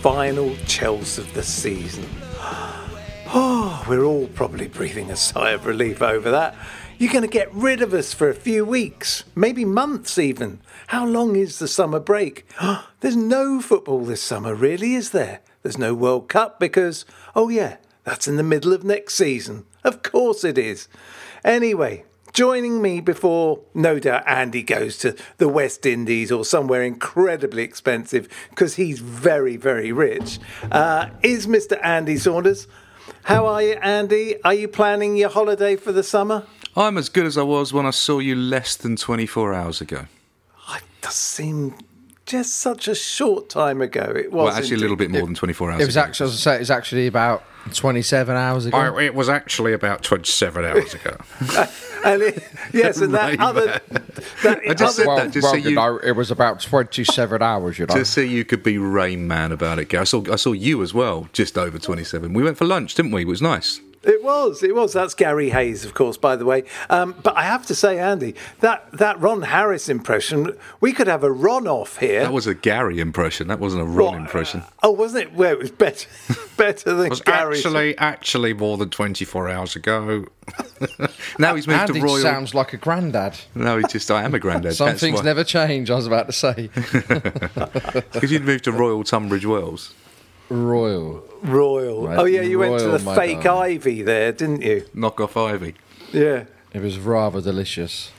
final Chels of the season. Oh, we're all probably breathing a sigh of relief over that. You're going to get rid of us for a few weeks, maybe months even. How long is the summer break? There's no football this summer, really, is there? There's no World Cup because, oh yeah, that's in the middle of next season. Of course it is. Anyway, Joining me before, no doubt, Andy goes to the West Indies or somewhere incredibly expensive because he's very, very rich, uh, is Mr. Andy Saunders. How are you, Andy? Are you planning your holiday for the summer? I'm as good as I was when I saw you less than 24 hours ago. It does seem just such a short time ago. It was Well, actually, a little bit more than 24 hours It was ago. actually, I was say, it was actually about 27 hours ago. Oh, it was actually about 27 hours ago. and it, yes, and that other, that I just other said well, that just well so you you- know, it was about 27 hours, you know. to see you could be Rain Man about it, I saw, I saw you as well, just over 27. We went for lunch, didn't we? It was nice. It was, it was. That's Garry Hayes, of course, by the way. Um, but I have to say, Andy, that, that Ron Harris impression, we could have a Ron off here. That was a Garry impression. That wasn't a Ron What? impression. Oh, wasn't it? Well, it was better, better than It was Garry's. actually, actually more than 24 hours ago. now he's moved Andy to Royal. sounds like a granddad. No, he just, I am a granddad. Some That's things why. never change, I was about to say. Because you'd moved to Royal Tunbridge Wells. Royal. Royal. Oh, right, Oh, yeah, you went to the fake darling. ivy there, didn't you? Knock off Ivy. Yeah. It was rather delicious.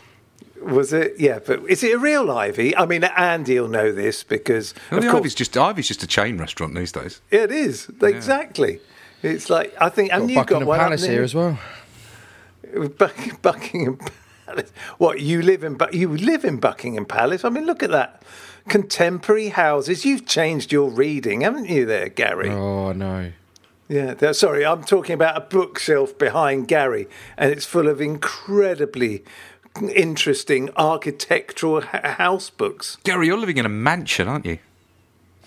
Was it? Yeah, but is it a real ivy? I mean, Andy will know this because, Well, of the course, Ivy's just Ivy's just a chain restaurant these days. it is exactly. It's like I think, and Got you've got Buckingham one up Palace near- here as well. Buck- Buckingham Palace. What you live in? But you live in Buckingham Palace. I mean, look at that. Contemporary houses. You've changed your reading, haven't you, there, Garry? Oh, no. Yeah. Sorry, I'm talking about a bookshelf behind Garry, and it's full of incredibly interesting architectural ha- house books. Garry, you're living in a mansion, aren't you?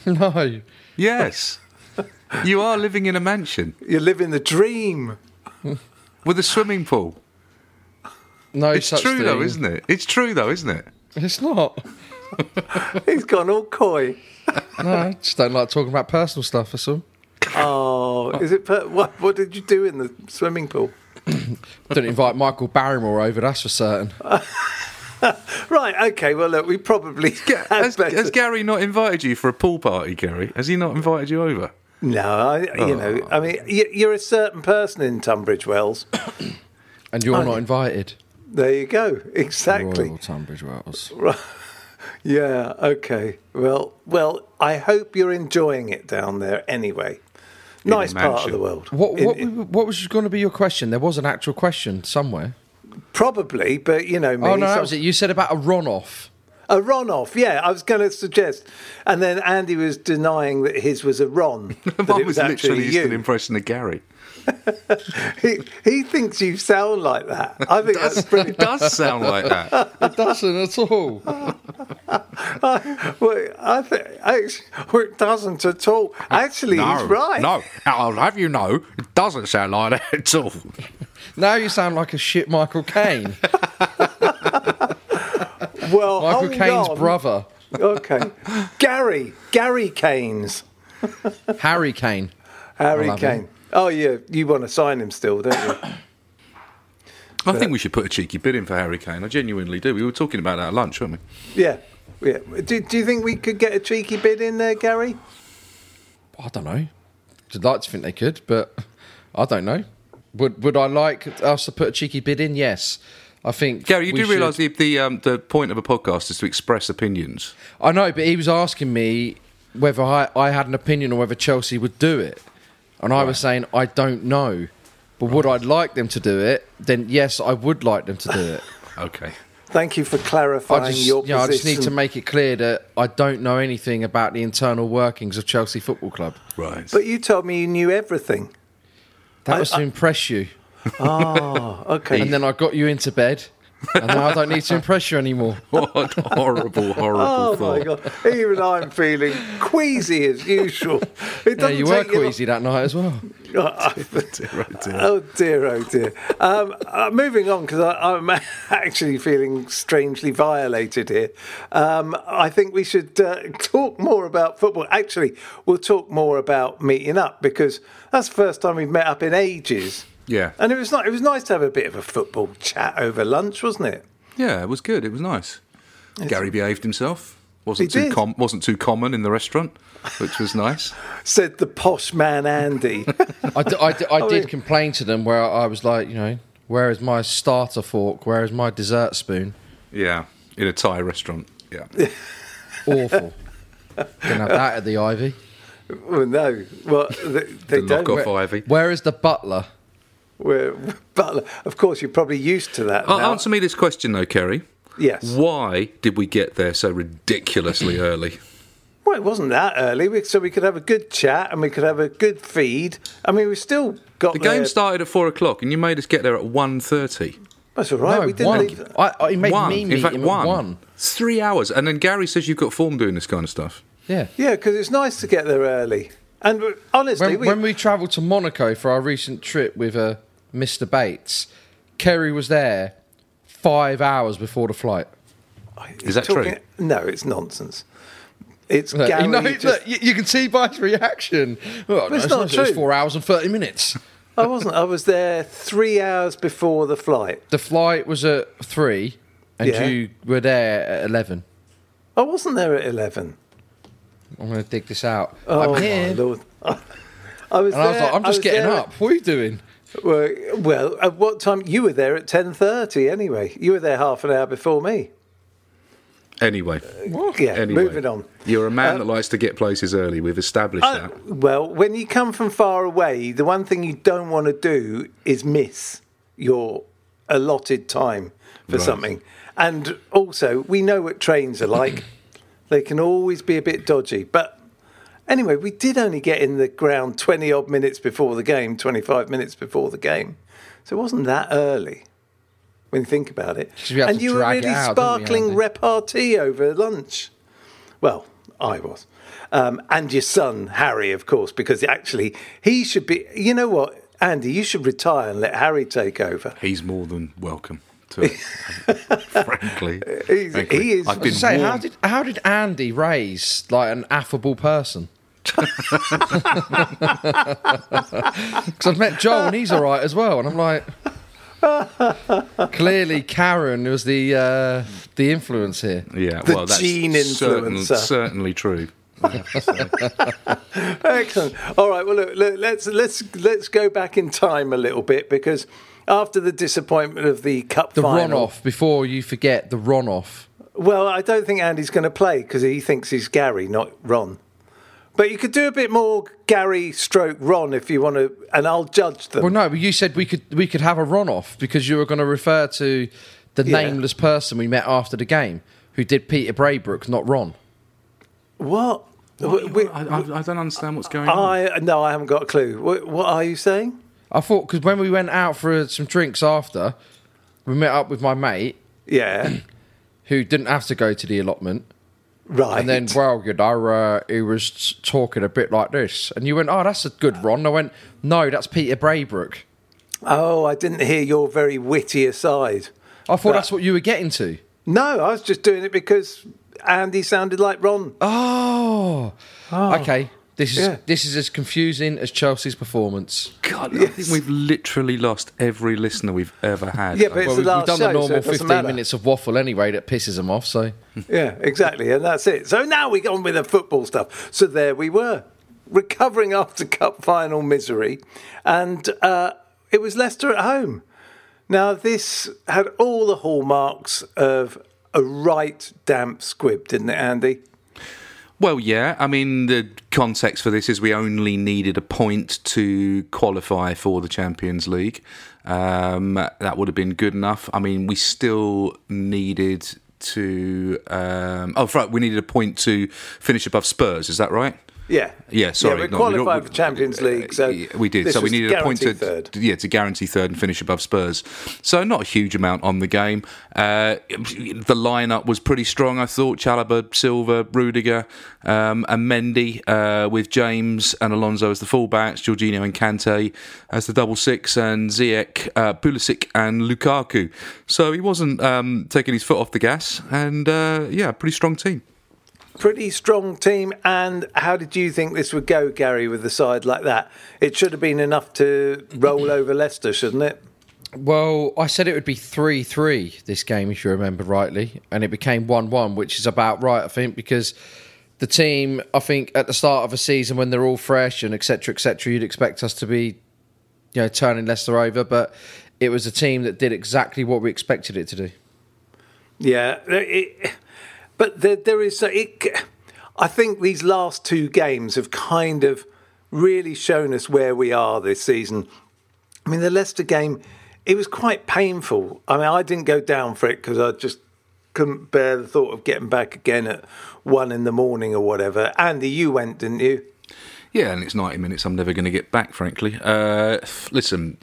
No. Yes. you are living in a mansion You're living the dream. with a swimming pool. No It's such true though, isn't it? It's true though, isn't it? It's not. He's gone all coy. No, I just don't like talking about personal stuff, that's all. Oh, is it? Per- what, what did you do in the swimming pool? Didn't invite Michael Barrymore over, that's for certain. Right. Okay. Well, look, we probably had Has, better- has Garry not invited you for a pool party, Garry? Has he not invited you over? No, I, you oh, know, I mean, y- you're a certain person in Tunbridge Wells. And you're not invited. There you go. Exactly. Royal Tunbridge Wells. Yeah. Okay. Well, well, I hope you're enjoying it down there. Anyway, nice part of the world. What, what, in- what was going to be your question? There was an actual question somewhere. Probably, but you know me. Oh no, that was it. You said about a run off. A Ron off, yeah. I was going to suggest, and then Andy was denying that his was a Ron. that was was literally just an impression of Garry. He, he thinks you sound like that. I think that's brilliant. It does sound like that. It doesn't at all. Well, I think actually, well, it doesn't at all. Actually, he's right. No, I'll have you know, it doesn't sound like that at all. Now you sound like a shit Michael Caine. Well, Michael Caine's on. brother, Okay, Garry, Garry Caines, Harry Kane. Harry love Kane. Him. Oh yeah, you want to sign him still, don't you? I think we should put a cheeky bid in for Harry Kane. I genuinely do. We were talking about that at lunch, weren't we? yeah, yeah. Do, do you think we could get a cheeky bid in there, Garry? I don't know. I'd like to think they could, but I don't know. Would Would I like us to put a cheeky bid in? Yes. I think. Garry, you we do realise the the, um, the point of a podcast is to express opinions. I know, but he was asking me whether I, I had an opinion or whether Chelsea would do it. And I was saying, I don't know. But would I like them to do it? Then yes, I would like them to do it. Okay. Thank you for I clarifying just, your you know, I just need to make it clear that I don't know anything about the internal workings of Chelsea Football Club. Right. But you told me you knew everything. That I- was to impress you. Oh, okay. And then I got you into bed. And now I don't need to impress you anymore. what horrible, horrible Oh thought. my god! Even I'm feeling queasy as usual. It Yeah, you were take you long- queasy that night as well. Oh dear, oh dear. Um, uh, moving on because I'm actually feeling strangely violated here. Um, I think we should uh, talk more about football. Actually, we'll talk more about meeting up because that's the first time we've met up in ages. Yeah. and it was not. It was nice to have a bit of a football chat over lunch, wasn't it? Yeah, it was good. It was nice. Garry behaved himself. wasn't He too did. com- wasn't too common in the restaurant, which was nice. Said the posh man Andy. I, d- I d- I I did mean- complain to them where I was like, you know, where is my starter fork? Where is my dessert spoon? Yeah, in a Thai restaurant. Yeah. Awful. Didn't have that at the Ivy. well, no, well they, they The don't. knockoff Ivy. Where is the butler? We're, but of course, you're probably used to that. Uh, now. answer me this question though, Ceri. Yes. Why did we get there so ridiculously early? Well, it wasn't that early, we- so we could have a good chat and we could have a good feed. I mean, we still got The there- game started at four o'clock, and you made us get there at 1.30. That's all right. no, we didn't one. leave. I, I, made one. me meet in fact, one. one. It's three hours, and then Garry says you've got form doing this kind of stuff. Yeah. Yeah, because it's nice to get there early. And honestly, When, we, when we travelled to Monaco for our recent trip with uh, Mr. Bates, Ceri was there five hours before the flight. Is that true? No, it's nonsense. It's Look, Garry. you, know, just- look, you, you can see by his reaction. Well, no, it's it's not not It was true. four hours and 30 minutes. I wasn't. I was there three hours before the flight. The flight was at three, and Yeah. you were there at 11. I wasn't there at eleven. I'm going to dig this out. Oh I'm here. my lord! I was. And I was like, I'm just getting there up. What are you doing? Well, well, at what time? You were there at ten thirty. Anyway, you were there half an hour before me. Anyway, Yeah. anyway, Moving on. You're a man Uh, that likes to get places early. We've established Uh, that. well, when you come from far away, the one thing you don't want to do is miss your allotted time for Right. something. And also, we know what trains are like. they can always be a bit dodgy. But anyway, we did only get in the ground 20 odd minutes before the game, 25 minutes before the game. So it wasn't that early when you think about it. And you were really out, didn't we, sparkling repartee over lunch. Well, I was. Um, and your son, Harry, of course, because actually he should be. You know what, Andy? You should retire and let Harry take over. He's more than welcome to it. frankly, He's- frankly. he is- I've been Say, how did how did Andy raise like an affable person? Because I've met Joel and he's all right as well, and I'm like, clearly Karen was the uh, the influence here. Yeah, The well, that's gene certain- influencer. certainly true. I have to say. Excellent. All right. Well, look, look, let's let's let's go back in time a little bit because after the disappointment of the cup The final, run off before you forget the run off. Well, I don't think Andy's going to play because he thinks he's Garry, not Ron. But you could do a bit more Garry stroke Ron if you want to, and I'll judge them. Well, no, but you said we could we could have a run off because you were going to refer to the Yeah. nameless person we met after the game who did Peter Brabrook, not Ron. what? We- we- I, I, I don't understand what's going on. I no, I haven't got a clue. What, what are you saying? I thought because when we went out for some drinks after, we met up with my mate Yeah, who didn't have to go to the allotment. right. And then, well, you know, uh, he was t- talking a bit like this. And you went, oh, that's a good Ron. And I went, no, that's Peter Brabrook. oh, I didn't hear your very witty aside. I thought that's what you were getting to. No, I was just doing it because Andy sounded like Ron. Oh, okay. This is Yeah. this is as confusing as Chelsea's performance. God, I think we've literally lost every listener we've ever had. Yeah, but it's Well, the we've, last we've done show, the normal it doesn't 15 matter. minutes of waffle anyway that pisses them off. So Yeah, exactly, and that's it. So now we go on with the football stuff. So there we were, recovering after cup final misery, and uh, it was Leicester at home. Now this had all the hallmarks of a right damp squib, didn't it, Andy? Well, yeah. I mean, the context for this is we only needed a point to qualify for the Champions League. Um, that would have been good enough. I mean, we still needed to. Um, oh, right. We needed a point to finish above Spurs. Is that right? Yeah, Yeah, sorry. Yeah, we no, qualified not- for Champions League, so Yeah, we did. So we needed a point to third. yeah to guarantee third and finish above Spurs. So not a huge amount on the game. Uh, the lineup was pretty strong. I thought Chalobah, Silva, Rudiger, um, and Mendy uh, with James and Alonso as the fullbacks, Jorginho and Kante as the double six, and Ziyech, uh, Pulisic and Lukaku. So he wasn't um, taking his foot off the gas, and uh, yeah, pretty strong team. Pretty strong team. And how did you think this would go, Garry, with the side like that? It should have been enough to roll over Leicester, shouldn't it? Well, I said it would be 3 3 this game, if you remember rightly, and it became 1 1, which is about right, I think, because the team, I think, at the start of a season when they're all fresh and etc. etc., you'd expect us to be, you know, turning Leicester over, but it was a team that did exactly what we expected it to do. Yeah, it, but there, there is. It, I think these last two games have kind of really shown us where we are this season. I mean, the Leicester game, it was quite painful. I mean, I didn't go down for it because I just couldn't bear the thought of getting back again at one in the morning or whatever. Andy, you went, didn't you? Yeah, and it's 90 minutes I'm never going to get back, frankly. Uh, listen,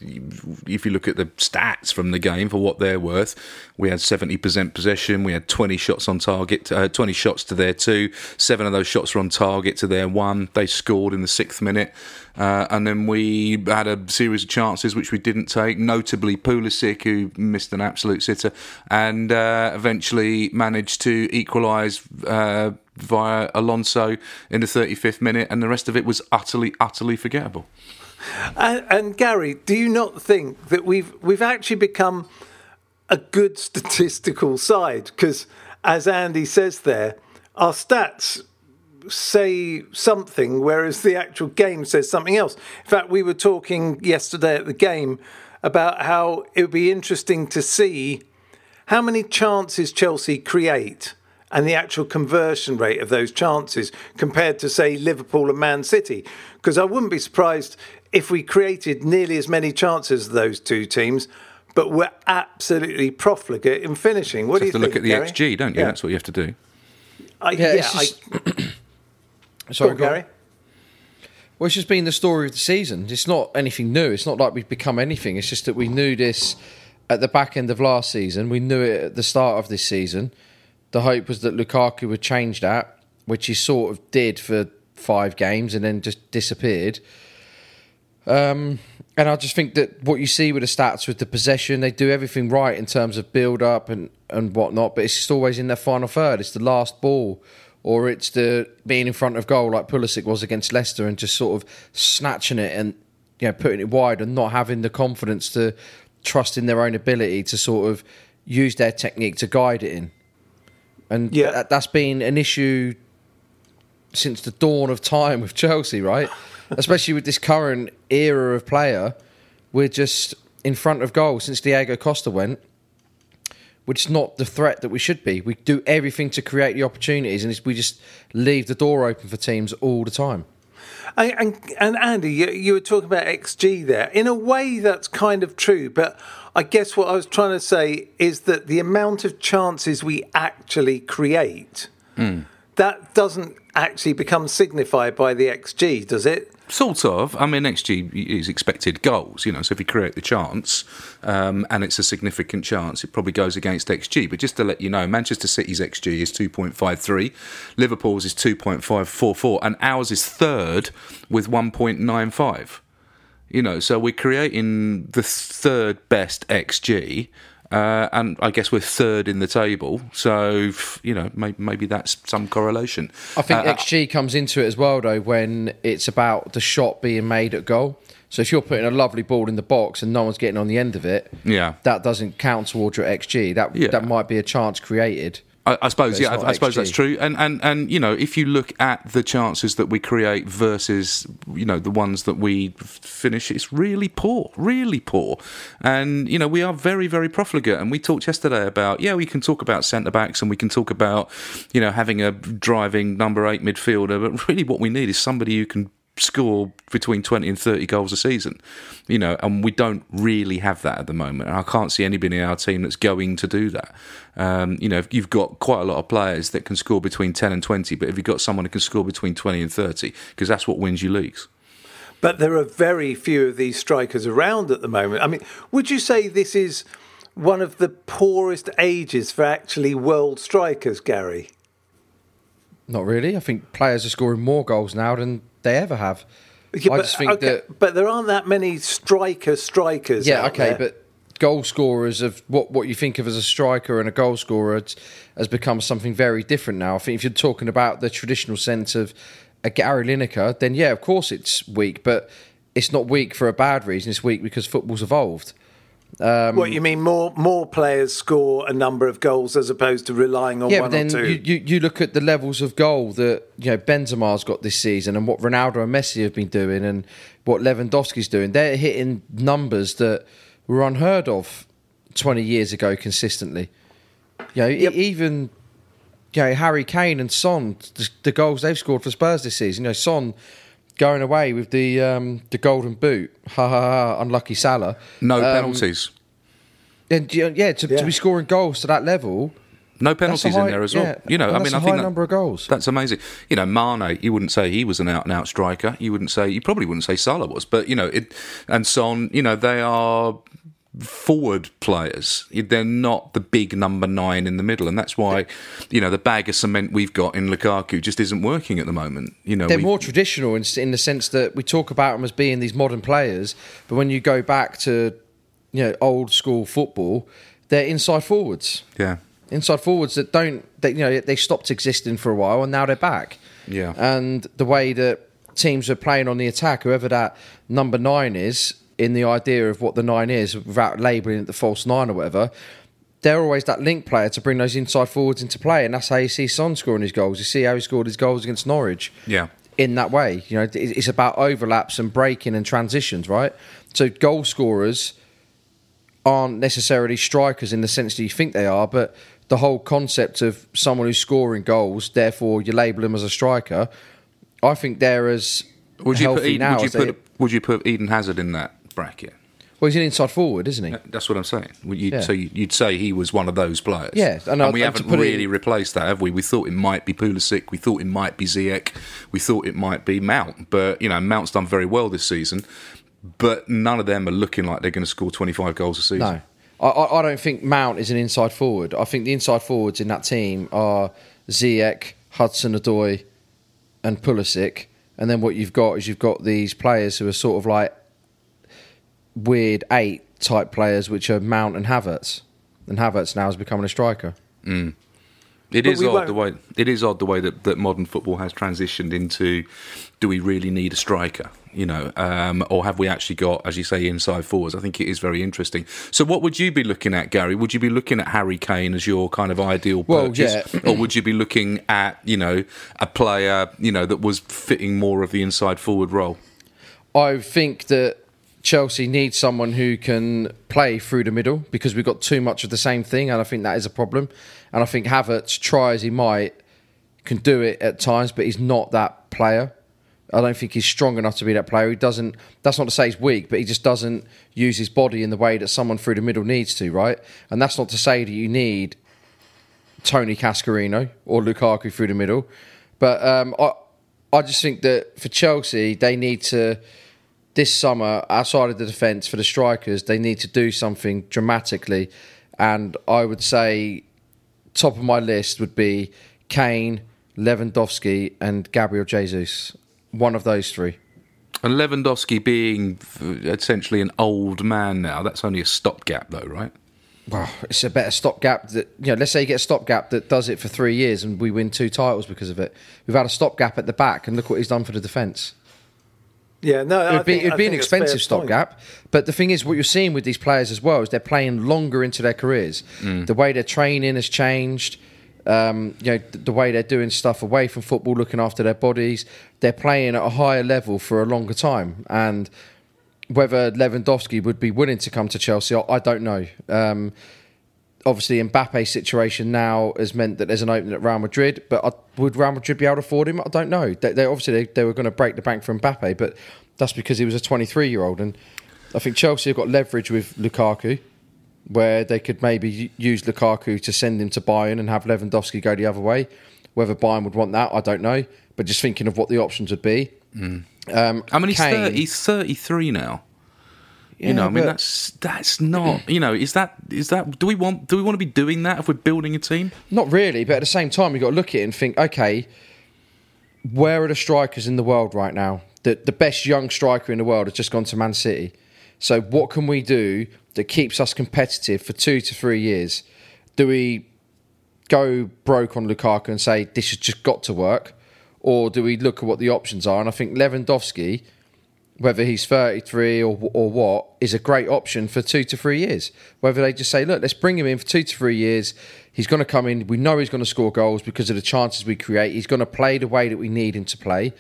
if you look at the stats from the game for what they're worth, we had 70% possession, we had 20 shots on target, uh, 20 shots to their two, seven of those shots were on target to their one. They scored in the sixth minute. Uh, and then we had a series of chances which we didn't take, notably Pulisic, who missed an absolute sitter, and uh, eventually managed to equalise uh, via Alonso in the 35th minute, and the rest of it was utterly, utterly forgettable. And, and Garry, do you not think that we've we've actually become a good statistical side? Because as Andy says there, our stats say something, whereas the actual game says something else. In fact, we were talking yesterday at the game about how it would be interesting to see how many chances Chelsea create and the actual conversion rate of those chances compared to, say, Liverpool and Man City. Because I wouldn't be surprised if we created nearly as many chances as those two teams, but we're absolutely profligate in finishing. What do You you have to think? look at the Garry? XG, don't you? Yeah. That's what you have to do. I, Yeah, yeah, it's I, just- go Sorry, go. Garry. Well, it's just been the story of the season. It's not anything new. It's not like we've become anything. It's just that we knew this at the back end of last season. We knew it at the start of this season. The hope was that Lukaku would change that, which he sort of did for five games and then just disappeared. Um, and I just think that what you see with the stats with the possession, they do everything right in terms of build up and, and whatnot, but it's just always in their final third. It's the last ball, or it's the being in front of goal like Pulisic was against Leicester and just sort of snatching it and you know putting it wide and not having the confidence to trust in their own ability to sort of use their technique to guide it in. And Yeah. that, that's been an issue since the dawn of time with Chelsea, right? Especially with this current era of player, we're just in front of goal since Diego Costa went. We're just not the threat that we should be. We do everything to create the opportunities, and it's, we just leave the door open for teams all the time. And, and, and Andy, you, you were talking about XG there. In a way, that's kind of true. But I guess what I was trying to say is that the amount of chances we actually create, hmm. That doesn't actually become signified by the XG, does it? Sort of. I mean, XG is expected goals, you know, so if you create the chance um, and it's a significant chance, it probably goes against XG. But just to let you know, Manchester City's XG is 2.53, Liverpool's is 2.544, and ours is third with 1.95. You know, so we're creating the third best XG. Uh, and I guess we're third in the table, so you know maybe, maybe that's some correlation. I think Uh, XG comes into it as well, though, when it's about the shot being made at goal. So if you're putting a lovely ball in the box and no one's getting on the end of it, Yeah. that doesn't count towards your XG. That Yeah. that might be a chance created. I, I suppose, yeah, I, I suppose that's true. And, and and you know, if you look at the chances that we create versus you know the ones that we finish, it's really poor, really poor. And you know, we are very, very profligate. And we talked yesterday about yeah, we can talk about centre backs and we can talk about you know having a driving number eight midfielder, but really what we need is somebody who can score between 20 and 30 goals a season you know and we don't really have that at the moment and i can't see anybody in our team that's going to do that um, you know you've got quite a lot of players that can score between 10 and 20 but if you've got someone who can score between 20 and 30 because that's what wins you leagues But there are very few of these strikers around at the moment. I mean, would you say this is one of the poorest ages for actually world strikers, Garry? Not really. I think players are scoring more goals now than they ever have. Yeah, I but, just think okay, that but there aren't that many striker strikers. yeah, okay, there. but goal scorers of what what you think of as a striker and a goal scorer has become something very different now. I think if you're talking about the traditional sense of a Gary Lineker, then yeah, of course it's weak, but it's not weak for a bad reason. It's weak because football's evolved. Um, what you mean? More more players score a number of goals as opposed to relying on Yeah, one but then or two. you, you, you look at the levels of goal that you know Benzema's got this season, and what Ronaldo and Messi have been doing, and what Lewandowski's doing. They're hitting numbers that were unheard of twenty years ago consistently. You know, Yep. even you know Harry Kane and Son, the, the goals they've scored for Spurs this season. You know, Son going away with the um, the golden boot. Ha ha ha! Unlucky Salah. no Um, penalties And yeah, to, Yeah. to be scoring goals to that level. no penalties high- in there as well yeah, you know i mean a i think high that- number of goals. That's amazing. You know, Mane, you wouldn't say he was an out and out striker. You wouldn't say, you probably wouldn't say Salah was, but, you know, it, and Son, you know, they are forward players. They're not the big number nine in the middle. And that's why, you know, the bag of cement we've got in Lukaku just isn't working at the moment. You know, they're we- more traditional in, in the sense that we talk about them as being these modern players, but when you go back to you know old school football, they're inside forwards, yeah. inside forwards that don't they, you know they stopped existing for a while and now they're back. Yeah. and the way that teams are playing on the attack, whoever that number nine is, in the idea of what the nine is, without labelling it the false nine or whatever. They're always that link player to bring those inside forwards into play, and that's how you see Son scoring his goals. You see how he scored his goals against Norwich Yeah. in that way. You know, it's about overlaps and breaking and transitions, right? So goal scorers aren't necessarily strikers in the sense that you think they are, but the whole concept of someone who's scoring goals, therefore you label them as a striker. I think they're as Would you put Eden, now would you as they- would you put Eden Hazard in that bracket? well, he's an inside forward, isn't he? That's what I'm saying. Would you, Yeah. So you- you'd say he was one of those players. Yeah, and and, we and haven't really in- replaced that, have we? We thought it might be Pulisic, we thought it might be Ziyech, we thought it might be Mount, but you know Mount's done very well this season, but none of them are looking like they're going to score 25 goals a season. No, I, I, I don't think Mount is an inside forward. I think the inside forwards in that team are Ziyech, Hudson Odoi, and Pulisic. And then what you've got is you've got these players who are sort of like weird eight type players, which are Mount and Havertz. And Havertz now is becoming a striker. It But is odd won't- the way it is odd the way that, that modern football has transitioned into do we really need a striker you know um, or have we actually got as you say inside forwards I think it is very interesting so what would you be looking at Garry would you be looking at Harry Kane as your kind of ideal Well, purchase yeah. or would you be looking at you know a player you know that was fitting more of the inside forward role I think that Chelsea need someone who can play through the middle because we've got too much of the same thing, and I think that is a problem. And I think Havertz, try as he might, can do it at times, but he's not that player. I don't think he's strong enough to be that player. He doesn't. That's not to say he's weak, but he just doesn't use his body in the way that someone through the middle needs to, right? And that's not to say that you need Tony Cascarino or Lukaku through the middle, but um, I, I just think that for Chelsea, they need to this summer outside of the defence for the strikers, they need to do something dramatically, and I would say top of my list would be Kane, Lewandowski, and Gabriel Jesus. One of those three. And Lewandowski being uh, essentially an old man now, that's only a stopgap, though, right? Well, it's a better stopgap that you know. Let's say you get a stopgap that does it for three years, and we win two titles because of it. We've had a stopgap at the back, and look what he's done for the defence. Yeah, no, It would be, think- it'd be an think it's a fair expensive stopgap. But the thing is, what you're seeing with these players as well is they're playing longer into their careers. Mm. The way they're training has changed. Um, you know, th- the way they're doing stuff away from football, looking after their bodies. They're playing at a higher level for a longer time. And whether Lewandowski would be willing to come to Chelsea, I I don't know. Um, obviously, Mbappe's situation now has meant that there's an opening at Real Madrid, but I, would Real Madrid be able to afford him? I don't know. They, they obviously they, they were going to break the bank for Mbappe, but that's because he was a 23 year old, and I think Chelsea have got leverage with Lukaku, where they could maybe use Lukaku to send him to Bayern and have Lewandowski go the other way. Whether Bayern would want that, I don't know. But just thinking of what the options would be. Um, I mean, he's, Kane- 30, he's 33 now. Yeah, you know, I mean, that's that's not. You know, is that is that? Do we want do we want to be doing that if we're building a team? Not really, but at the same time, you've got to look at it and think, okay, where are the strikers in the world right now? The, the best young striker in the world has just gone to Man City. So, what can we do that keeps us competitive for two to three years? Do we go broke on Lukaku and say this has just got to work? Or do we look at what the options are? And I think Lewandowski, whether he's 33 or, or what, is a great option for two to three years. Whether they just say, look, let's bring him in for two to three years. He's going to come in. We know he's going to score goals because of the chances we create. He's going to play the way that we need him to play.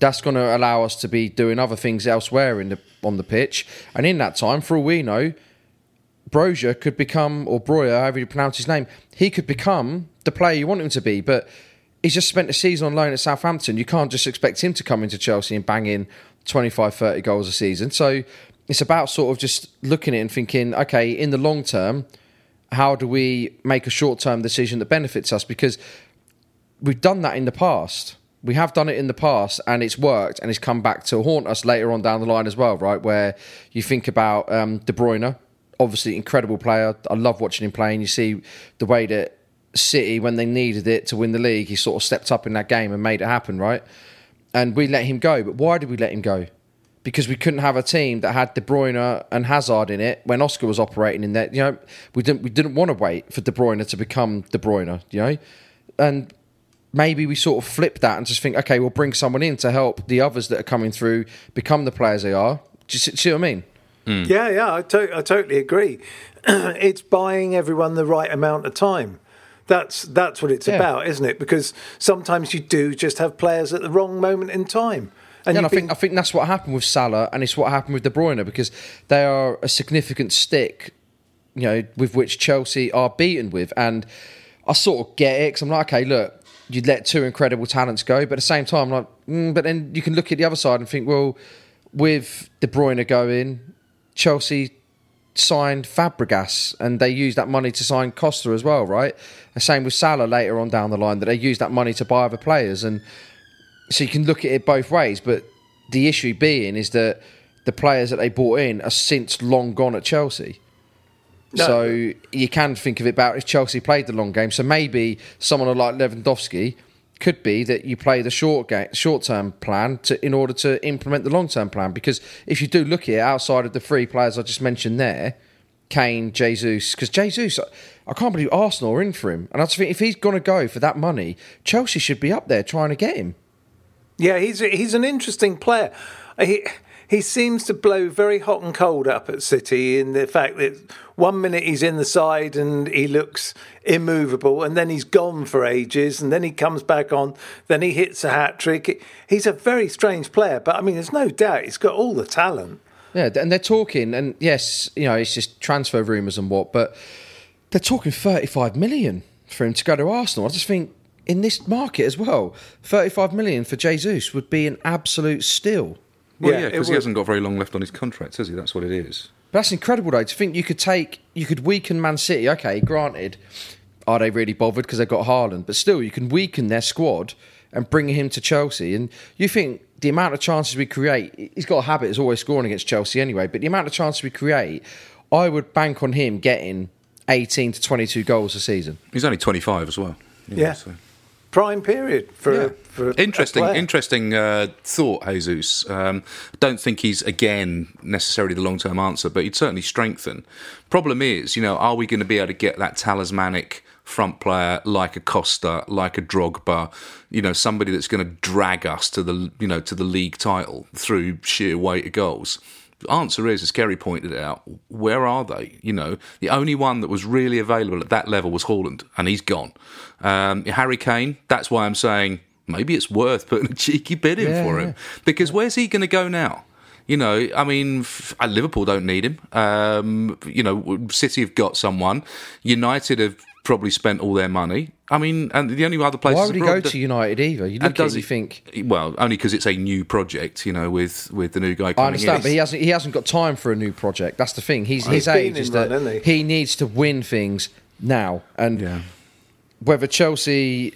That's going to allow us to be doing other things elsewhere in the on the pitch. And in that time, for all we know, Brozier could become, or Breuer, however you pronounce his name, he could become the player you want him to be. But he's just spent a season on loan at Southampton. You can't just expect him to come into Chelsea and bang in 25, 30 goals a season. So it's about sort of just looking at it and thinking, okay, in the long term, how do we make a short term decision that benefits us? Because we've done that in the past. We have done it in the past and it's worked and it's come back to haunt us later on down the line as well, right? Where you think about um, De Bruyne, obviously incredible player. I love watching him playing. You see the way that City, when they needed it to win the league, he sort of stepped up in that game and made it happen, right? And we let him go. But why did we let him go? Because we couldn't have a team that had De Bruyne and Hazard in it when Oscar was operating in there. You know, we didn't we didn't want to wait for De Bruyne to become De Bruyne. You know, and maybe we sort of flip that and just think, okay, we'll bring someone in to help the others that are coming through become the players they are. Do you see, see what I mean? Hmm. Yeah, yeah, I, to- I totally agree. it's buying everyone the right amount of time. That's that's what it's Yeah. about, isn't it? Because sometimes you do just have players at the wrong moment in time. And, you've I think I think that's what happened with Salah, and it's what happened with De Bruyne because they are a significant stick, you know, with which Chelsea are beaten with. And I sort of get it because I'm like, okay, look, you'd let two incredible talents go, but at the same time, I'm like, mm, but then you can look at the other side and think, well, with De Bruyne going, Chelsea signed Fabregas and they used that money to sign Costa as well, right? The same with Salah later on down the line that they used that money to buy other players and so you can look at it both ways, but the issue being is that the players that they bought in are since long gone at Chelsea. No. So you can think of it about if Chelsea played the long game. So maybe someone like Lewandowski could be that you play the short game, short term plan to in order to implement the long term plan. Because if you do look at it outside of the three players I just mentioned there, Kane, Jesus, because Jesus, I can't believe Arsenal are in for him. And I just think if he's going to go for that money, Chelsea should be up there trying to get him. Yeah, he's he's an interesting player. He he seems to blow very hot and cold up at City in the fact that one minute he's in the side and he looks immovable, and then he's gone for ages, and then he comes back on, then he hits a hat trick. He's a very strange player, but I mean, there's no doubt he's got all the talent. Yeah, and they're talking, and yes, you know, it's just transfer rumours and what, but they're talking 35 million for him to go to Arsenal. I just think in this market as well, 35 million for Jesus would be an absolute steal. Well, Yeah, yeah, because he would. hasn't got very long left on his contract, has he? That's what it is. But that's incredible, though, to think you could take, you could weaken Man City. Okay, granted, are they really bothered because they've got Haaland? But still, you can weaken their squad and bring him to Chelsea. And you think the amount of chances we create, he's got a habit of always scoring against Chelsea anyway, but the amount of chances we create, I would bank on him getting 18 to 22 goals a season. He's only 25 as well. you know, Yeah. so. Prime period for, Yeah. a, for Interesting, player. interesting uh, thought, Jesus. Um, don't think he's again necessarily the long-term answer, but he'd certainly strengthen. Problem is, you know, are we going to be able to get that talismanic front player like a Costa, like a Drogba, you know, somebody that's going to drag us to the, you know, to the league title through sheer weight of goals? The answer is, as Ceri pointed out, where are they? You know, the only one that was really available at that level was Haaland, and he's gone. Um, Harry Kane, that's why I'm saying maybe it's worth putting a cheeky bid in Yeah, for him because where's he going to go now? You know, I mean, uh, Liverpool don't need him. Um, you know, City have got someone. United have probably spent all their money. I mean, and the only other place. Why would he go to United either? You and look at does he- think, well, only because it's a new project, you know, with with the new guy I understand, in. but he hasn't. He hasn't got time for a new project. That's the thing. He's He's his been age is that he? he needs to win things now, and Yeah. Whether Chelsea,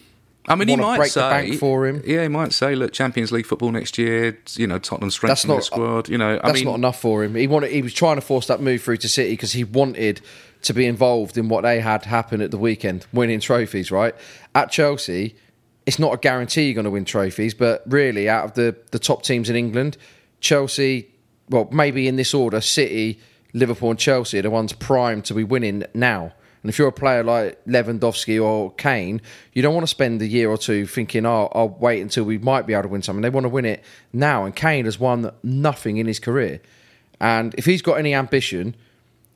I mean, he might break the say bank for him. Yeah, he might say, "Look, Champions League football next year. You know, Tottenham that's strengthen not the squad. You know, I that's mean, not enough for him. He wanted. He was trying to force that move through to City because he wanted to be involved in what they had happen at the weekend, winning trophies. Right at Chelsea, it's not a guarantee you're going to win trophies, but really, out of the the top teams in England, Chelsea, well, maybe in this order, City, Liverpool, and Chelsea are the ones primed to be winning now. And if you're a player like Lewandowski or Kane, you don't want to spend a year or two thinking, "Oh, I'll wait until we might be able to win something." They want to win it now. And Kane has won nothing in his career. And if he's got any ambition,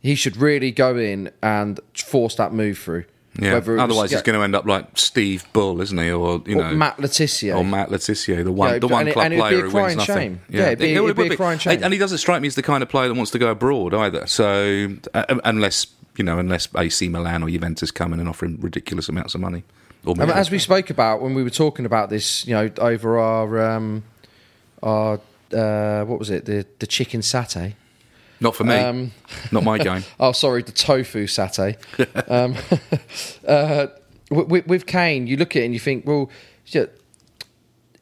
he should really go in and force that move through. yeah. Whether it was- Otherwise, he's yeah, going to end up like Steve Bull, isn't he? Or you or know, Matt Le Tissier. or Matt Le Tissier, the one, Yeah, the one it- club it'd be player who wins nothing. shame. Yeah, it'd be- It it'd be would a crying shame. And he doesn't strike me as the kind of player that wants to go abroad either. So uh, unless you know, unless AC Milan or Juventus come in and offer him ridiculous amounts of money. Or as we spoke about when we were talking about this, you know, over our um, our uh, what was it, the the chicken satay. not for me, Um, not my game. Oh, sorry, the tofu satay. um, uh, with, with Kane, you look at it and you think, well, yeah,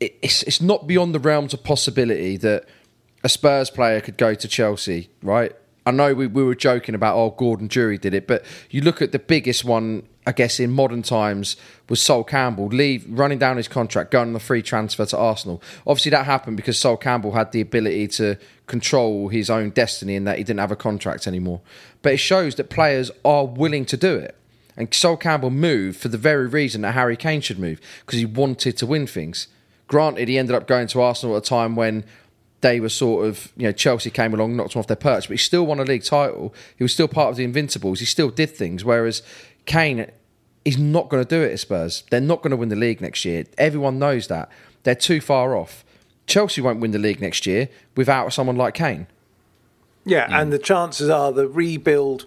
it's it's not beyond the realms of possibility that a Spurs player could go to Chelsea, right? I know we, we were joking about oh Gordon Durie did it, but you look at the biggest one, I guess in modern times was Sol Campbell leave running down his contract, going on the free transfer to Arsenal. Obviously that happened because Sol Campbell had the ability to control his own destiny in that he didn't have a contract anymore. But it shows that players are willing to do it. And Sol Campbell moved for the very reason that Harry Kane should move because he wanted to win things. Granted, he ended up going to Arsenal at a time when they were sort of, you know, Chelsea came along, knocked him off their perch, but he still won a league title. He was still part of the Invincibles. He still did things. Whereas Kane, he's not going to do it at Spurs. They're not going to win the league next year. Everyone knows that. They're too far off. Chelsea won't win the league next year without someone like Kane. Yeah, and the chances are the rebuild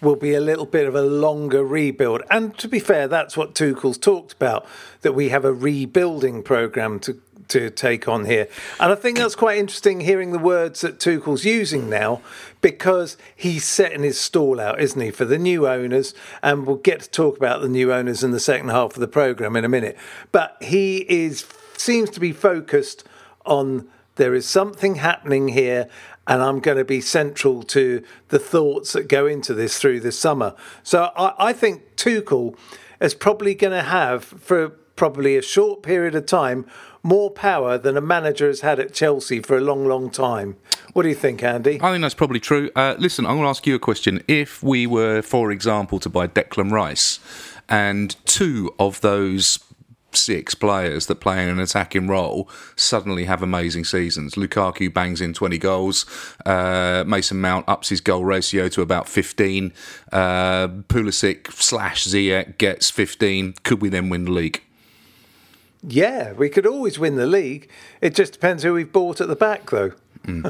will be a little bit of a longer rebuild. And to be fair, that's what Tuchel's talked about, that we have a rebuilding programme to to take on here. And I think that's quite interesting hearing the words that Tuchel's using now because he's setting his stall out, isn't he, for the new owners. And we'll get to talk about the new owners in the second half of the programme in a minute. But he is seems to be focused on there is something happening here and I'm going to be central to the thoughts that go into this through this summer. So I, I think Tuchel is probably going to have, for probably a short period of time, more power than a manager has had at Chelsea for a long, long time. What do you think, Andy? I think that's probably true. Uh, listen, I'm going to ask you a question. If we were, for example, to buy Declan Rice, and two of those six players that play in an attacking role suddenly have amazing seasons. Lukaku bangs in 20 goals. Uh, Mason Mount ups his goal ratio to about 15. Uh, Pulisic slash Ziyech gets 15. Could we then win the league? Yeah, we could always win the league. It just depends who we've bought at the back, though.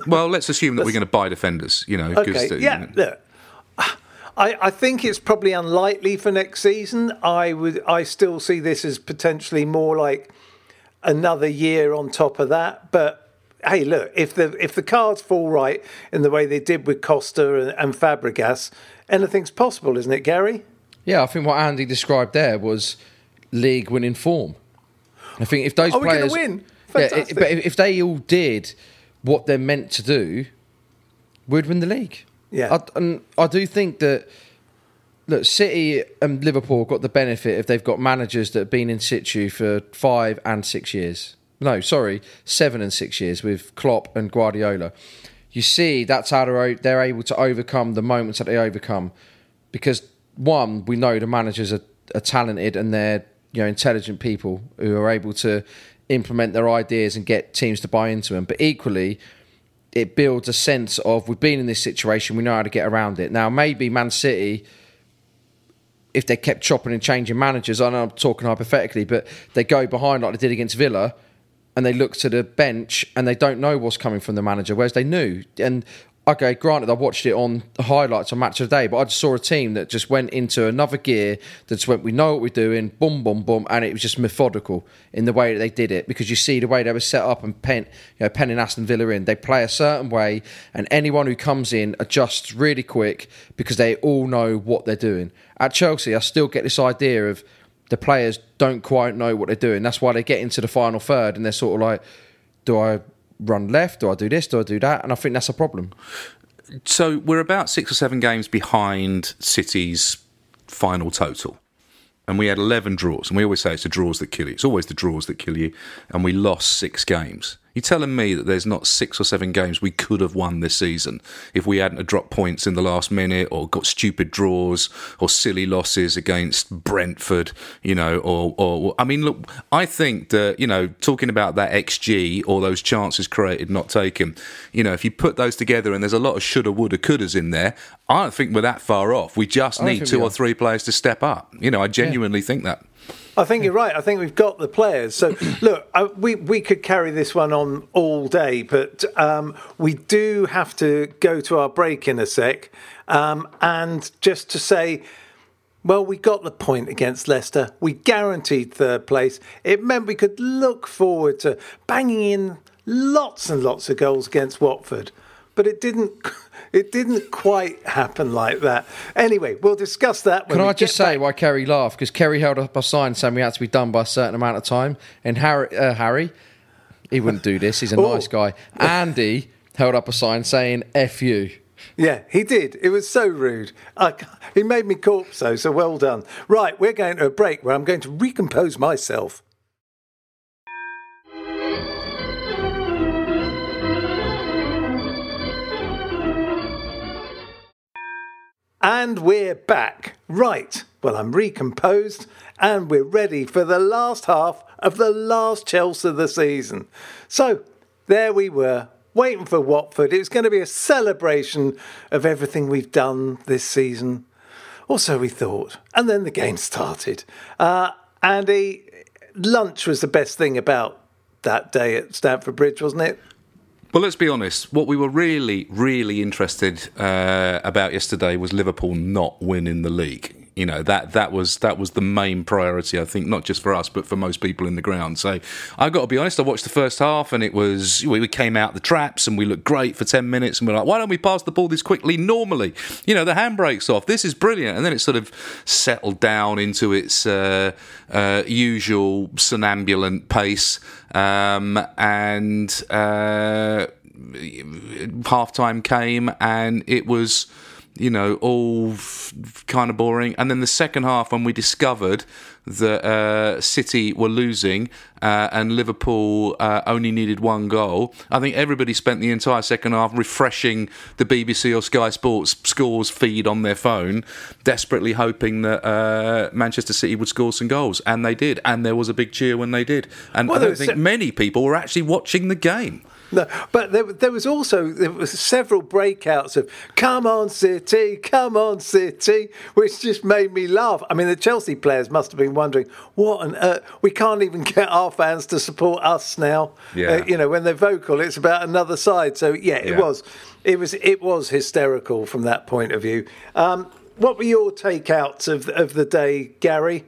Well, let's assume that we're going to buy defenders. You know. Okay, uh, yeah, look. I, I think it's probably unlikely for next season. I would I still see this as potentially more like another year on top of that. But hey, look, if the if the cards fall right in the way they did with Costa and, and Fabregas, anything's possible, isn't it, Garry? Yeah, I think what Andy described there was league winning form. I think if those Are players win? Yeah, but if if they all did what they're meant to do, we'd win the league. Yeah. I, and I do think that look, City and Liverpool got the benefit if they've got managers that have been in situ for five and six years. No, sorry, seven and six years with Klopp and Guardiola. You see, that's how they're, they're able to overcome the moments that they overcome, because one, we know the managers are, are talented and they're you know intelligent people who are able to implement their ideas and get teams to buy into them. But equally, it builds a sense of we've been in this situation, we know how to get around it. Now, maybe Man City, if they kept chopping and changing managers, I know I'm talking hypothetically, but they go behind like they did against Villa and they look to the bench and they don't know what's coming from the manager, whereas they knew. And okay, granted, I watched it on highlights on Match of the Day, but I just saw a team that just went into another gear that just went, we know what we're doing, boom, boom, boom, and it was just methodical in the way that they did it because you see the way they were set up and pen, you know, penning Aston Villa in. They play a certain way, and anyone who comes in adjusts really quick because they all know what they're doing. At Chelsea, I still get this idea of the players don't quite know what they're doing. That's why they get into the final third and they're sort of like, do I run left? Do I do this? Do I do that? And I think that's a problem. So we're about six or seven games behind City's final total. And we had 11 draws. And we always say it's the draws that kill you. It's always the draws that kill you. And we lost six games. You're telling me that there's not six or seven games we could have won this season if we hadn't dropped points in the last minute or got stupid draws or silly losses against Brentford, you know, or, or I mean, look, I think that, you know, talking about that XG or those chances created, not taken, you know, if you put those together and there's a lot of shoulda, woulda, couldas in there, I don't think we're that far off. We just I need two or three players to step up. You know, I genuinely think that. I think you're right. I think we've got the players. So look, I, we we could carry this one on all day, but um, we do have to go to our break in a sec, um, and just to say. Well, we got the point against Leicester. We guaranteed third place. It meant we could look forward to banging in lots and lots of goals against Watford. But it didn't it didn't quite happen like that. Anyway, we'll discuss that when Can I just say back. why Ceri laughed? Because Ceri held up a sign saying we had to be done by a certain amount of time. And Garry, uh, Garry he wouldn't do this. He's a Oh. nice guy. Andy held up a sign saying "F you." Yeah, he did. It was so rude. I, he made me corpso, so well done. Right, we're going to a break where I'm going to recompose myself. And we're back. Right. Well, I'm recomposed and we're ready for the last half of the last Chelsea of the season. So, there we were, waiting for Watford. It was going to be a celebration of everything we've done this season. Or so we thought. And then the game started. Uh, Andy, lunch was the best thing about that day at Stamford Bridge, wasn't it? Well, let's be honest. What we were really, really interested uh, about yesterday was Liverpool not winning the league. You know that that was that was the main priority. I think not just for us, but for most people in the ground. So I've got to be honest. I watched the first half, and it was we came out the traps, and we looked great for ten minutes, and we're like, why don't we pass the ball this quickly? Normally, you know, the handbrake's off. This is brilliant, and then it sort of settled down into its uh, uh, usual somnambulant pace, um, and. Uh, half time came and it was you know all f- kind of boring. And then the second half when we discovered that uh, City were losing uh, and Liverpool uh, only needed one goal I think everybody spent the entire second half refreshing the BBC or Sky Sports scores feed on their phone desperately hoping that uh, Manchester City would score some goals. And they did. And there was a big cheer when they did. And Well, I don't think a- many people were actually watching the game No, but there, there was also there was several breakouts of "Come on, City! Come on, City!" which just made me laugh. I mean, the Chelsea players must have been wondering, "What on earth? We can't even get our fans to support us now." Yeah. Uh, you know, when they're vocal, it's about another side. So yeah, it Yeah. was, it was, it was hysterical from that point of view. Um, what were your takeouts of of the day, Garry?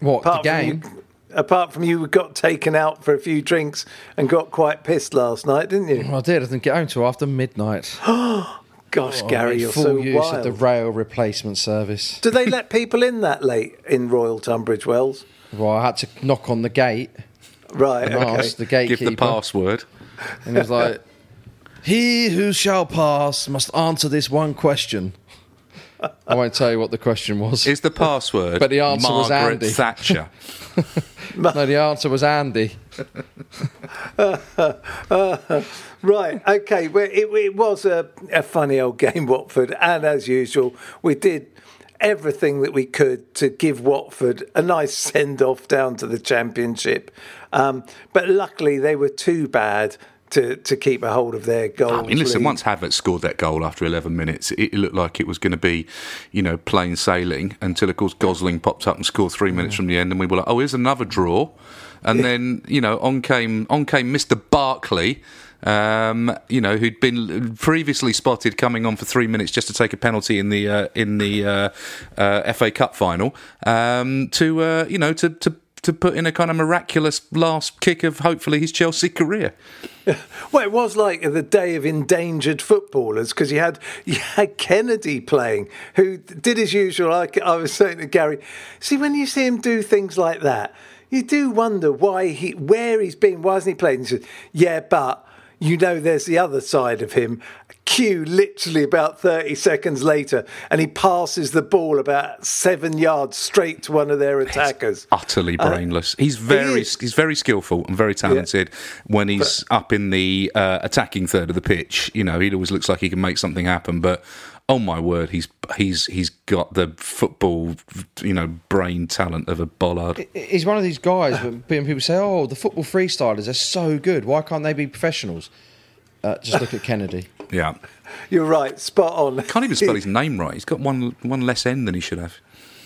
What the Apart from game? you- apart from you we got taken out for a few drinks and got quite pissed last night, didn't you? I did. I didn't get home till after midnight. Gosh, I Garry, made you're full so use wild. of the rail replacement service. Do they let people in that late in Royal Tunbridge Wells? Well, I had to knock on the gate Right. and Okay. ask the gatekeeper. Give the password. And it was like, He who shall pass must answer this one question. I won't tell you what the question was. Is the password But the answer was Margaret Andy. Thatcher? no, the answer was Andy. Right. Okay. Well, it, it was a, a funny old game, Watford, and as usual, we did everything that we could to give Watford a nice send off down to the Championship. Um, but luckily, they were too bad to, to keep a hold of their goal. I mean, listen, lead. once Havertz scored that goal after 11 minutes, it looked like it was going to be, you know, plain sailing until, of course, Gosling popped up and scored three minutes from the end, and we were like, oh, here's another draw. And then, you know, on came on came Mr. Barkley, um, you know, who'd been previously spotted coming on for three minutes just to take a penalty in the uh, in the uh, uh, FA Cup final, um, to uh, you know to. to to put in a kind of miraculous last kick of hopefully his Chelsea career. Well, it was like the day of endangered footballers because you had you had Kenedy playing, who did as usual. I, I was saying to Garry, see when you see him do things like that, you do wonder why he, where he's been, why hasn't he played? And he said, yeah, but you know, there's the other side of him. Cue literally about 30 seconds later, and he passes the ball about seven yards straight to one of their attackers. utterly brainless. he's very is. he's very skillful and very talented when he's up in the uh, attacking third of the pitch. You know, he always looks like he can make something happen. But oh my word, he's he's he's got the football you know brain talent of a bollard. He's one of these guys when when people say, "Oh, the football freestylers are so good. Why can't they be professionals?" Uh, just look at Kenedy. Yeah, You're right, spot on. can't even spell his name right. He's got one one less N than he should have.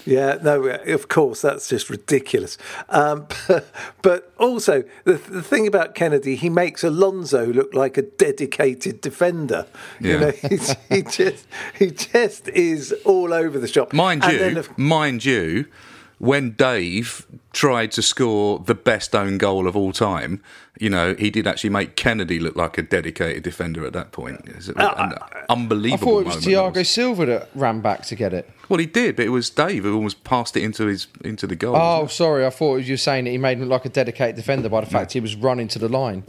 Yeah, no, of course, that's just ridiculous. Um, but also, the, the thing about Kenedy, he makes Alonso look like a dedicated defender. You know, he just he just is all over the shop. Mind And you, of- mind you, when Dave tried to score the best own goal of all time, you know, he did actually make Kenedy look like a dedicated defender at that point. It was uh, an I unbelievable thought it was. Thiago Silva that ran back to get it. Well, he did, but it was Dave who almost passed it into his into the goal. Oh, sorry. I thought you were saying that he made him look like a dedicated defender by the fact he was running to the line.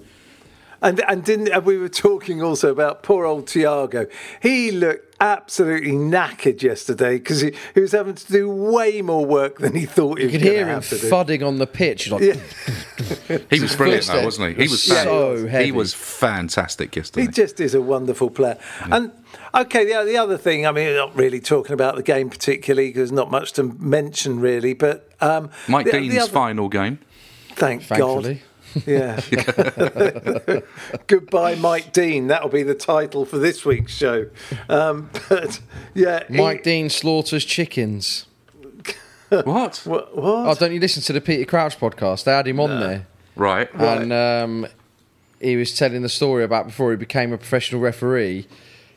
And and didn't and we were talking also about poor old Thiago. He looked absolutely knackered yesterday because he, he was having to do way more work than he thought he You was could going hear to him have to do. thudding on the pitch. Like, he was brilliant, though, wasn't he? He was was so fan- heavy. He was fantastic yesterday. He just is a wonderful player. And okay, the, the other thing, I mean, not really talking about the game particularly because not much to mention really, but um, Mike the- the Dean's other- final game. Thank thankfully. God. Yeah. Goodbye, Mike Dean. That'll be the title for this week's show. Um, but yeah, he- Mike Dean slaughters chickens. What? What? what? Oh, don't you listen to the Peter Crouch podcast? They had him on there. Right. and um, he was telling the story about before he became a professional referee.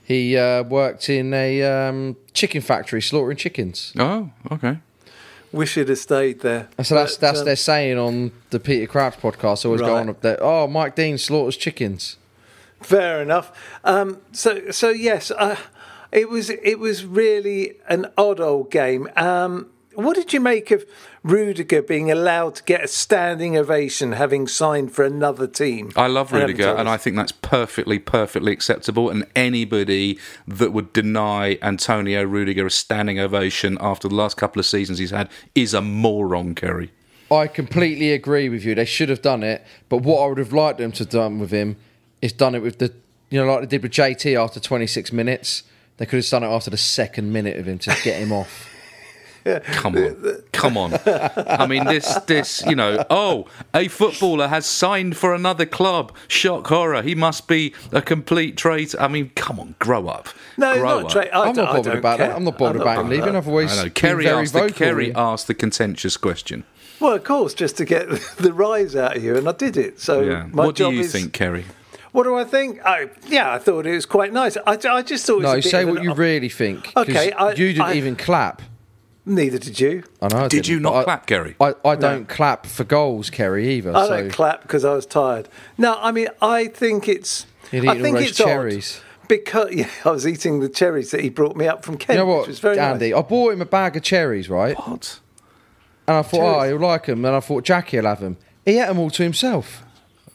He uh, worked in a um, chicken factory slaughtering chickens. Oh, okay. Wish he'd have stayed there. And so that's But, that's um, their saying on the Peter Crouch podcast. Always go Right. on up there. Oh, Mike Dean slaughters chickens. Fair enough. Um, so, so yes, uh, it was it was really an odd old game. Um, what did you make of Rudiger being allowed to get a standing ovation, having signed for another team? I love haven't Rudiger, and. I think that's perfectly, perfectly acceptable. And anybody that would deny Antonio Rudiger a standing ovation after the last couple of seasons he's had is a moron, Ceri. I completely agree with you. They should have done it, but what I would have liked them to have done with him is done it with the, you know, like they did with JT after 26 minutes. They could have done it after the second minute of him to get him off. Come on, come on. I mean, this, this, you know. Oh, a footballer has signed for another club. Shock horror. He must be a complete traitor. I mean, come on, grow up. No, grow not up. tra- I I'm don't- not I bothered don't about care. that. I'm not bothered I'm about him bothered leaving. about I've always I know. Ceri very asked, the. Ceri asked the contentious question. Well, of course, just to get the rise out of you, and I did it. So Yeah. my What do you is, think, Ceri? What do I think? I, yeah, I thought it was quite nice. I, I just thought it was a No, bit say of what you up- really think. Okay, I- you didn't I- even clap. Neither did you. I know. I Did didn't, you not but I- clap, Ceri? I, I don't clap for goals, Ceri, either. I so don't clap because I was tired. No, I mean I think it's. You'd I think those it's odd cherries. because yeah, I was eating the cherries that he brought me up from Kent, you know which what, was very Andy? nice. I bought him a bag of cherries, right? What? And I thought, oh, he'll like them. And I thought Jackie will have them. He ate them all to himself.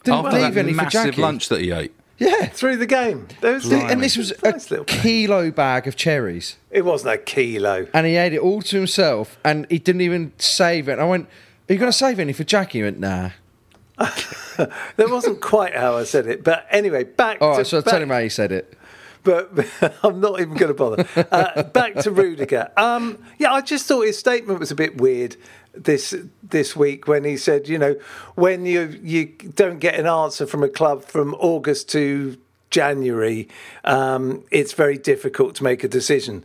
Didn't After leave that any for massive Jackie. lunch that he ate. Yeah. Through the game, there was And this was a nice little. kilo bag of cherries. It wasn't a kilo. And he ate it all to himself. And he didn't even save it. And I went, are you going to save any for Jackie? He went, nah. That wasn't quite how I said it, but anyway, back. All to, right, so back, tell him how he said it. but I'm not even going to bother. Uh, back to Rudiger. Um, yeah, I just thought his statement was a bit weird this this week when he said, you know, when you you don't get an answer from a club from August to January, um, it's very difficult to make a decision.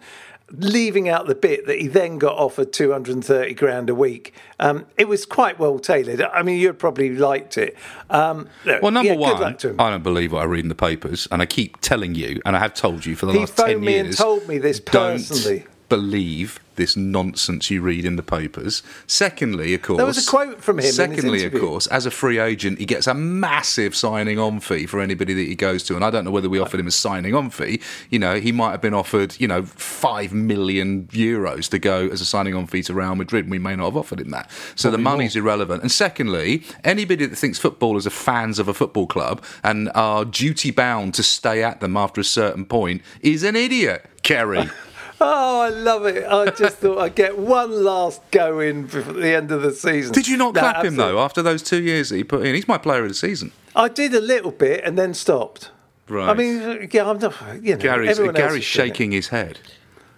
Leaving out the bit that he then got offered 230 grand a week, um, it was quite well tailored. I mean, you'd probably liked it. Um, look, Well, number yeah, one, luck to him. I don't believe what I read in the papers, and I keep telling you, and I have told you for the He last ten years. He phoned me and told me this personally. Don't believe this nonsense you read in the papers. Secondly, of course, there was a quote from him Secondly, of course, as a free agent, he gets a massive signing on fee for anybody that he goes to, and I don't know whether we offered him a signing on fee. You know, he might have been offered, you know, five million euros to go as a signing on fee to Real Madrid. We may not have offered him that, so the money's irrelevant. And secondly, anybody that thinks footballers are fans of a football club and are duty bound to stay at them after a certain point is an idiot, Ceri. Oh, I love it. I just thought I'd get one last go in before the end of the season. Did you not No, clap him absolutely. though after those two years that he put in? He's my player of the season. I did a little bit and then stopped. Right. I mean, yeah, I'm not, you know, Garry's, everyone Garry's is shaking his head.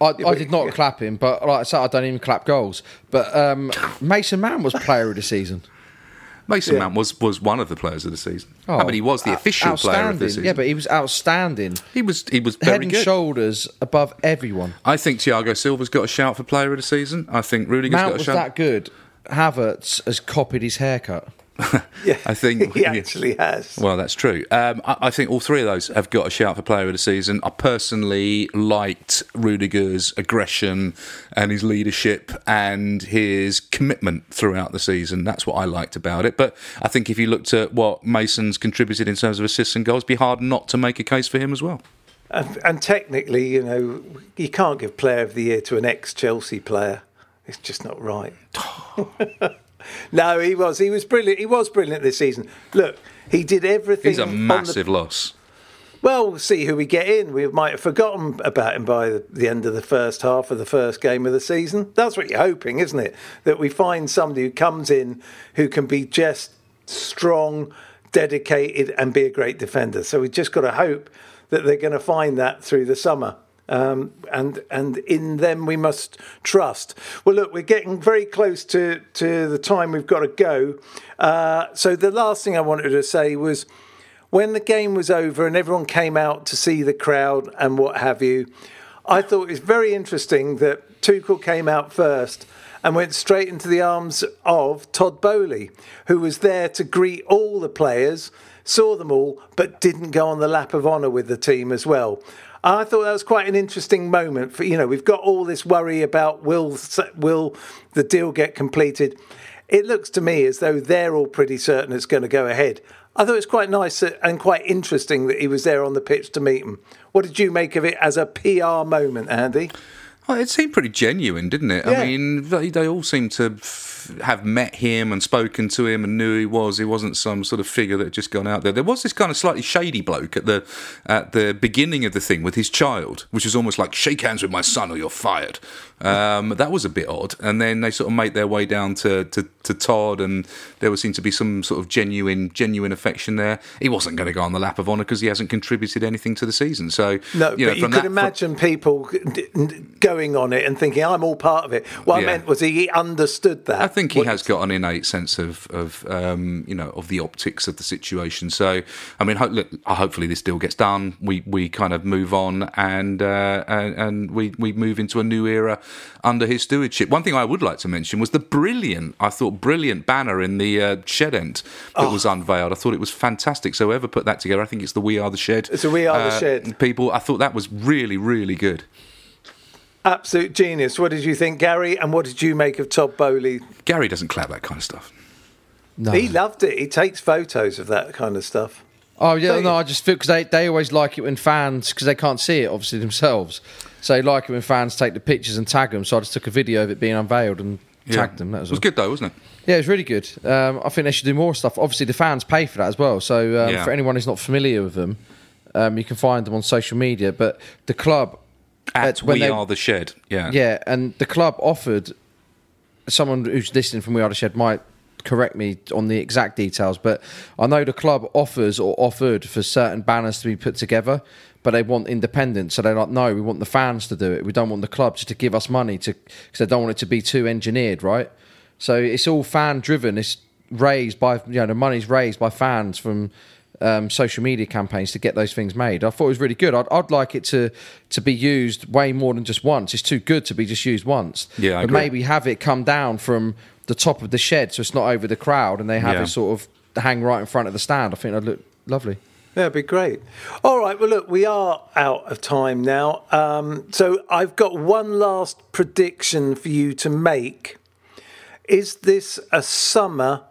I, I did not clap him, but like I said, I don't even clap goals. But um, Mason Mount was player of the season. Mason Yeah. Mount was, was one of the players of the season. Oh, I mean, he was the official player of the season. Yeah, but he was outstanding. he was he was Head very and good. shoulders above everyone. I think Thiago Silva's got a shout for player of the season. I think Rudiger's Mount got a shout. Mount was that good. Havertz has copied his haircut. Yeah, I think- he actually has. Well, that's true. Um, I, I think all three of those have got a shout for player of the season. I personally liked Rudiger's aggression and his leadership and his commitment throughout the season. That's what I liked about it. But I think if you looked at what Mason's contributed in terms of assists and goals, it'd be hard not to make a case for him as well. And, and technically, you know, you can't give Player of the Year to an ex-Chelsea player. It's just not right. no, he was. He was brilliant. He was brilliant this season. Look, he did everything. He's a on the- massive loss. Well, we'll see who we get in. We might have forgotten about him by the, the end of the first half of the first game of the season. That's what you're hoping, isn't it? That we find somebody who comes in who can be just strong, dedicated, and be a great defender. So we've just got to hope that they're going to find that through the summer. Um, and and in them we must trust. Well, look, we're getting very close to, to the time we've got to go. Uh, so the last thing I wanted to say was when the game was over and everyone came out to see the crowd and what have you, I thought it was very interesting that Tuchel came out first and went straight into the arms of Todd Boehly, who was there to greet all the players, saw them all, but didn't go on the lap of honour with the team as well. I thought that was quite an interesting moment. For you know, we've got all this worry about will will the deal get completed. It looks to me as though they're all pretty certain it's going to go ahead. I thought it was quite nice and quite interesting that he was there on the pitch to meet him. What did you make of it as a PR moment, Andy? Well, it seemed pretty genuine, didn't it? Yeah. I mean, they, they all seemed to f- have met him and spoken to him and knew who he was. He wasn't some sort of figure that had just gone out there. There was this kind of slightly shady bloke at the at the beginning of the thing with his child, which was almost like "shake hands with my son or you're fired." Um, that was a bit odd. And then they sort of made their way down to, to, to Todd, and there was seemed to be some sort of genuine genuine affection there. He wasn't going to go on the lap of honour because he hasn't contributed anything to the season. So No, you know, but you could that- imagine people d- d- going on it and thinking, I'm all part of it. What I meant was he understood that. I think he What- has got an innate sense of, of um, you know, of the optics of the situation. So, I mean, ho- look, uh, hopefully this deal gets done. We we kind of move on and uh, and, and we we move into a new era under his stewardship. One thing I would like to mention was the brilliant, I thought, brilliant banner in the uh, shed end that Oh. was unveiled. I thought it was fantastic. So whoever put that together, I think it's the We Are the Shed. It's the We Are the uh, Shed. people. I thought that was really really good. Absolute genius. What did you think, Garry? And what did you make of Todd Boehly? Garry doesn't clap that kind of stuff. No. He loved it. He takes photos of that kind of stuff. Oh yeah, no? I just feel because they, they always like it when fans because they can't see it obviously themselves, so they like it when fans take the pictures and tag them. So I just took a video of it being unveiled and tagged them. That was, it was all. good though, wasn't it? Yeah, it was really good. Um, I think they should do more stuff. Obviously, the fans pay for that as well. So um, Yeah. for anyone who's not familiar with them, um, you can find them on social media. But the club, At uh, when We they- Are the Shed. Yeah. yeah, and the club offered someone who's listening from We Are the Shed might correct me on the exact details, but I know the club offers or offered for certain banners to be put together, but they want independence. So they're like, no, we want the fans to do it. We don't want the club just to give us money to because they don't want it to be too engineered, right? So it's all fan driven. It's raised by you know the money's raised by fans from um, social media campaigns to get those things made. I thought it was really good. I'd, I'd like it to to be used way more than just once. It's too good to be just used once. Yeah, I but agree. maybe have it come down from the top of the shed so it's not over the crowd, and they have Yeah. it sort of hang right in front of the stand. I think that'd look lovely. That'd be great. All right. Well, look, we are out of time now. Um, so I've got one last prediction for you to make. Is this a summer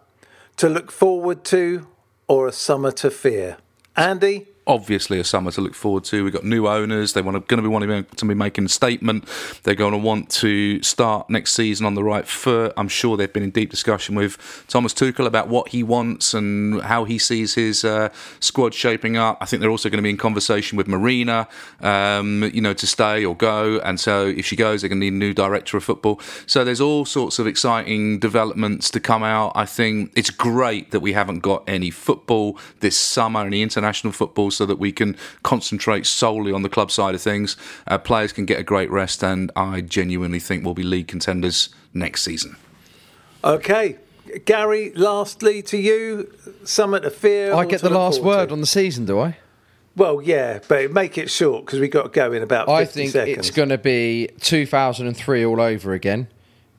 to look forward to or a summer to fear? Andy? Obviously, a summer to look forward to. We've got new owners. They want going to be wanting to be making a statement. They're going to want to start next season on the right foot. I'm sure they've been in deep discussion with Thomas Tuchel about what he wants and how he sees his uh, squad shaping up. I think they're also going to be in conversation with Marina, um, you know, to stay or go. And so, if she goes, they're going to need a new director of football. So there's all sorts of exciting developments to come out. I think it's great that we haven't got any football this summer, any international football, so that we can concentrate solely on the club side of things. Uh, players can get a great rest, and I genuinely think we'll be league contenders next season. Okay. Garry, lastly to you, summer to fear. I get the last word to? on the season, do I? Well, yeah, but make it short because we've got to go in about 50 I think seconds. it's going to be 2003 all over again.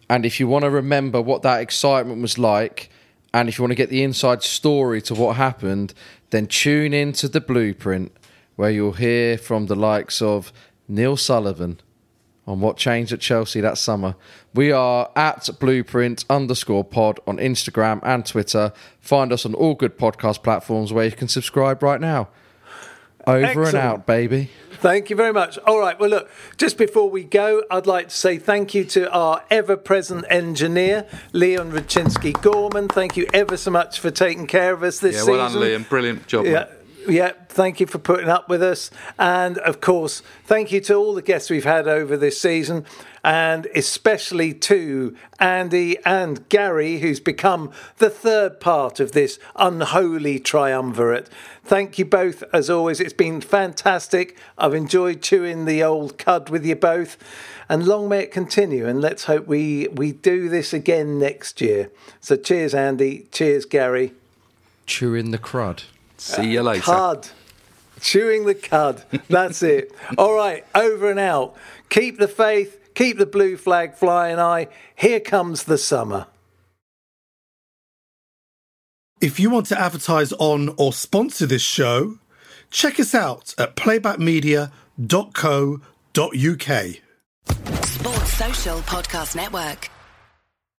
And if you want to remember what that excitement was like, and if you want to get the inside story to what happened, then tune in to the blueprint where you'll hear from the likes of Neil Sullivan on what changed at Chelsea that summer. We are at blueprint underscore pod on Instagram and Twitter. Find us on all good podcast platforms where you can subscribe right now. Over Excellent. and out, baby. Thank you very much. All right. Well, look, just before we go, I'd like to say thank you to our ever present engineer, Leon Raczynski Gorman. Thank you ever so much for taking care of us this Yeah, season. well done, Liam. Brilliant job. Yeah. mate. Yeah, thank you for putting up with us. And of course, thank you to all the guests we've had over this season, and especially to Andy and Garry, who's become the third part of this unholy triumvirate. Thank you both, as always. It's been fantastic. I've enjoyed chewing the old cud with you both. And long may it continue. And let's hope we, we do this again next year. So cheers, Andy. Cheers, Garry. Chewing the crud. See you uh, later. Cud. Chewing the cud. That's it. All right, over and out. Keep the faith, keep the blue flag flying high. Here comes the summer. If you want to advertise on or sponsor this show, check us out at playbackmedia.co.uk. Sports Social Podcast Network.